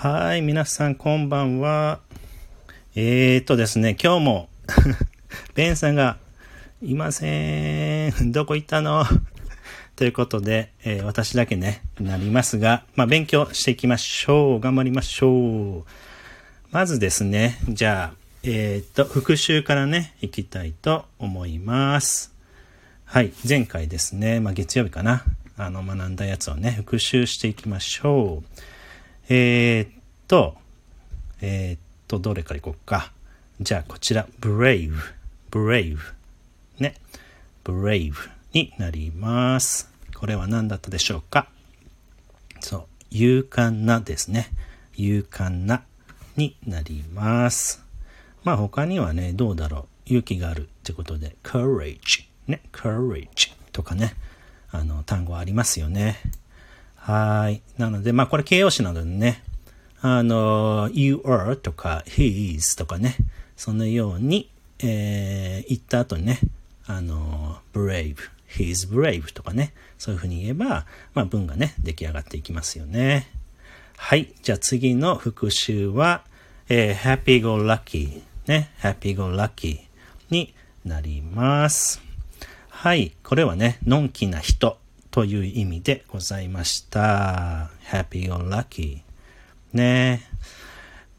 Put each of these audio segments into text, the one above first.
はい、皆さんこんばんは。えーとですね、今日も ベンさんがいません。どこ行ったの？ということで、えー、私だけね、なりますが、まあ、勉強していきましょう。頑張りましょう。まずですね、じゃあ、えっ、と、復習からね、いきたいと思います。はい、前回ですね、まあ、月曜日かな、あの、学んだやつをね、復習していきましょう。えー、っと、えー、っと、どれからいこうか。じゃあ、こちら、brave, brave ね、brave になります。これは何だったでしょうか？そう、勇敢なですね。勇敢なになります。まあ他にはね、どうだろう。勇気があるってことで、courage ね、courage とかね、あの、単語ありますよね。はい。なので、まあこれ形容詞なのでね、あの、you are とか he is とかね、そのように、えー、言った後にね、あの、brave, he is brave とかね、そういうふうに言えば、まあ文がね、出来上がっていきますよね。はい。じゃあ次の復習は、えー、happy go lucky ね、happy go lucky になります。はい。これはね、のんきな人という意味でございました。happy or lucky。ね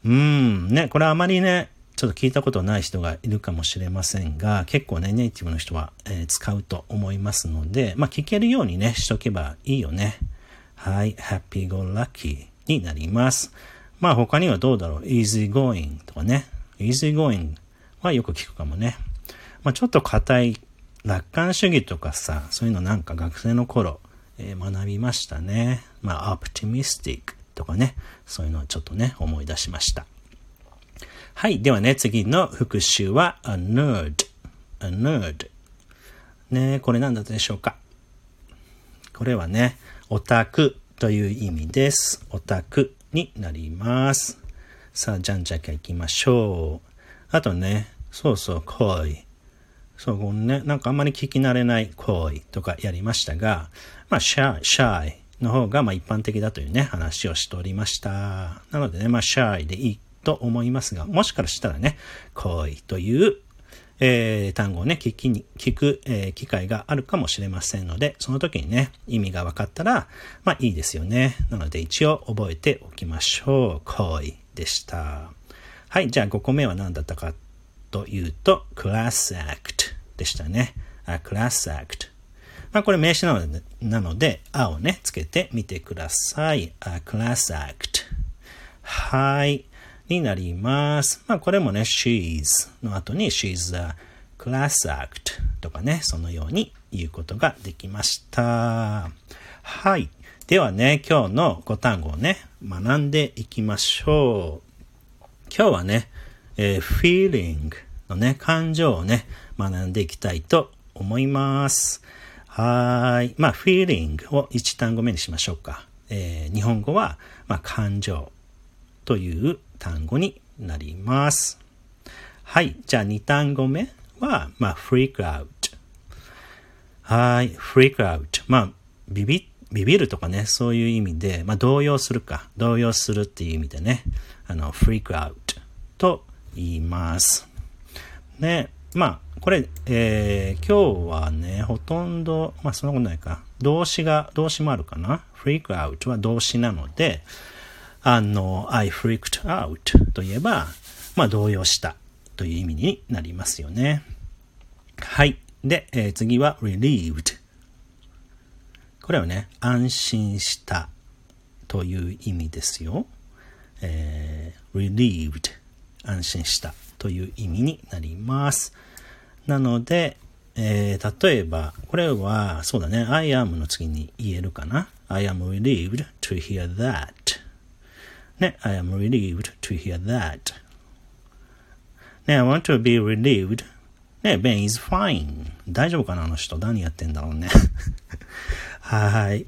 うん、ね、これあまりね、ちょっと聞いたことない人がいるかもしれませんが、結構ね、ネイティブの人は、えー、使うと思いますので、まあ聞けるようにね、しとけばいいよね。はい、happy go lucky になります。まあ他にはどうだろう？Easy going とかね。easy going はよく聞くかもね。まあちょっと硬い楽観主義とかさ、そういうのなんか学生の頃、えー、学びましたね。まあ、optimistic とかね、そういうのをちょっとね、思い出しました。はい。ではね、次の復習は a nerd。a nerd。ね、これ何だったでしょうか？これはね、オタクという意味です。オタクになります。さあ、じゃんじゃか行きましょう。あとね、そうそう、恋。そう、このね、なんかあんまり聞き慣れない行為とかやりましたが、まあ、シャイ、シャイの方がまあ一般的だというね、話をしておりました。なのでね、まあ、シャイでいいと思いますが、もしかしたらね、行為という、えー、単語をね、聞きに、聞く、えー、機会があるかもしれませんので、その時にね、意味が分かったら、まあいいですよね。なので一応覚えておきましょう。行為でした。はい、じゃあ5個目は何だったかというと、class act でしたね。a class act。まあこれ名詞なので、なので、あをね、つけてみてください。a class act。はい。になります。まあこれもね、she's の後に she's a class act とかね、そのように言うことができました。はい。ではね、今日の5単語をね、学んでいきましょう。今日はね、えー、feeling のね、感情をね、学んでいきたいと思います。はい。まあ、feeling を1単語目にしましょうか。えー、日本語は、まあ、感情という単語になります。はい。じゃあ2単語目は、まあ、freak out。はい。freak out。まあ、ビビ、ビビるとかね、そういう意味で、まあ、動揺するか。動揺するっていう意味でね、あの、freak out と言います。ね、まあ、これ、えー、今日はね、ほとんど、まあ、そんなことないか。動詞が、動詞もあるかな ?freak out は動詞なので、あの、I freaked out といえば、まあ、動揺したという意味になりますよね。はい。で、えー、次は relieved。これはね、安心したという意味ですよ。えー、relieved。安心した。という意味になります。なので、えー、例えば、これは、そうだね、I am の次に言えるかな。I am relieved to hear that. ね、I am relieved to hear that. ね、I want to be relieved. ね、Ben is fine. 大丈夫かなあの人。何やってんだろうね。はい。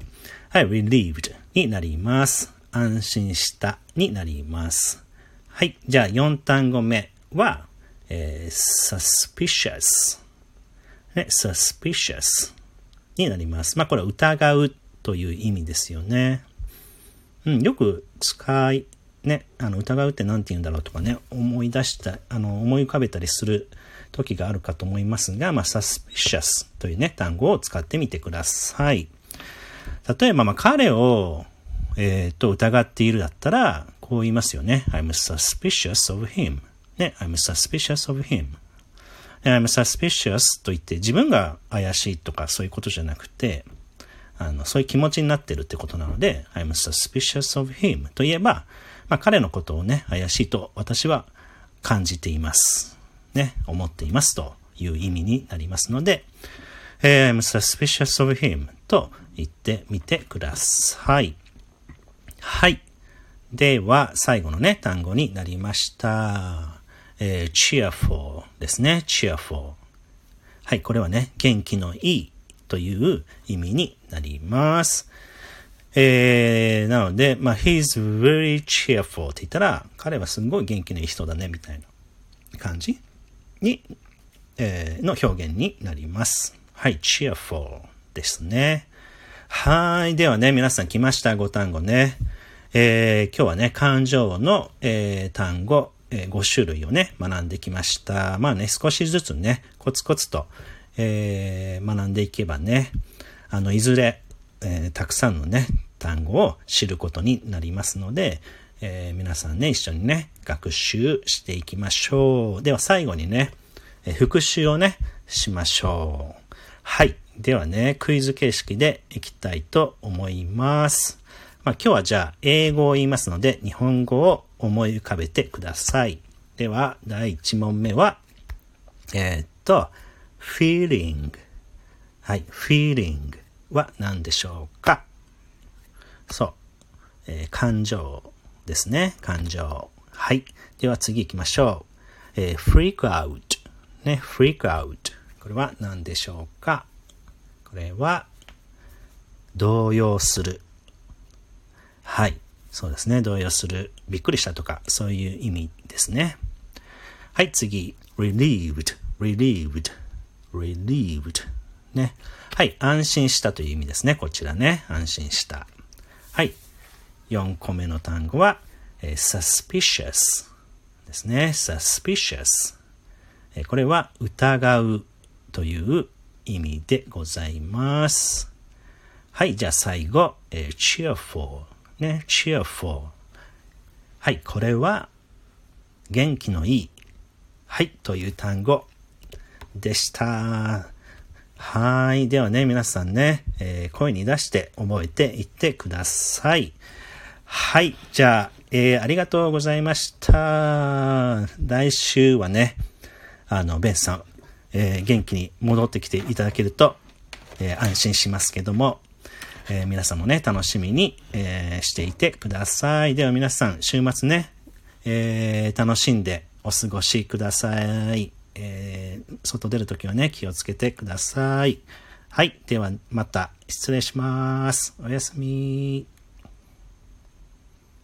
はい、relieved になります。安心したになります。はい。じゃあ4単語目。は、えー、suspicious。ね、suspicious になります。まあ、これは疑うという意味ですよね。うん、よく使いね、あの、疑うって何て言うんだろうとかね、思い出した、あの、思い浮かべたりする時があるかと思いますが、まあ、suspicious というね、単語を使ってみてください。例えば、まあ、彼を、えっ、ー、と、疑っているだったら、こう言いますよね。I'm suspicious of him. ね、I'm suspicious of him. I'm suspicious と言って自分が怪しいとかそういうことじゃなくて、あの、そういう気持ちになってるってことなので、I'm suspicious of him と言えば、まあ彼のことをね、怪しいと私は感じています。ね、思っていますという意味になりますので、えー、I'm suspicious of him と言ってみてください。はい。では、最後のね、単語になりました。えー、cheerful ですね。cheerful。はい、これはね、元気のいいという意味になります。えー、なので、まあ、he's very cheerful って言ったら、彼はすごい元気のいい人だね、みたいな感じに、えー、の表現になります。はい、cheerful ですね。はい。ではね、皆さん来ました。5単語ね。えー、今日はね、感情の、えー、単語、え、5種類をね、学んできました。まあね、少しずつね、コツコツと、えー、学んでいけばね、あの、いずれ、えー、たくさんのね、単語を知ることになりますので、えー、皆さんね、一緒にね、学習していきましょう。では最後にね、え、復習をね、しましょう。はい。ではね、クイズ形式でいきたいと思います。まあ、今日はじゃあ、英語を言いますので、日本語を思い浮かべてください。では、第1問目は、えー、っと、feeling。はい、feeling は何でしょうか？そう、えー、感情ですね。感情。はい。では次行きましょう。えー、freak out。ね、freak out。これは何でしょうか？これは、動揺する。はい。そうですね。動揺する。びっくりしたとか、そういう意味ですね。はい、次。relieved, relieved, relieved. ね。はい。安心したという意味ですね。こちらね。安心した。はい。4個目の単語は、えー、suspicious ですね。suspicious。えー、これは疑うという意味でございます。はい。じゃあ最後、えー、cheerful ね、cheerful。はい、これは元気のいい。はい、という単語でした。はい。ではね、皆さんね、えー、声に出して覚えていってください。はい。じゃあ、えー、ありがとうございました。来週はね、あの、ベンさん、えー、元気に戻ってきていただけると、え安心しますけども、えー、皆さんもね、楽しみに、えー、していてください。では皆さん、週末ね、えー、楽しんでお過ごしください。え、外出るときはね、気をつけてください。はい。では、また失礼します。おやすみ。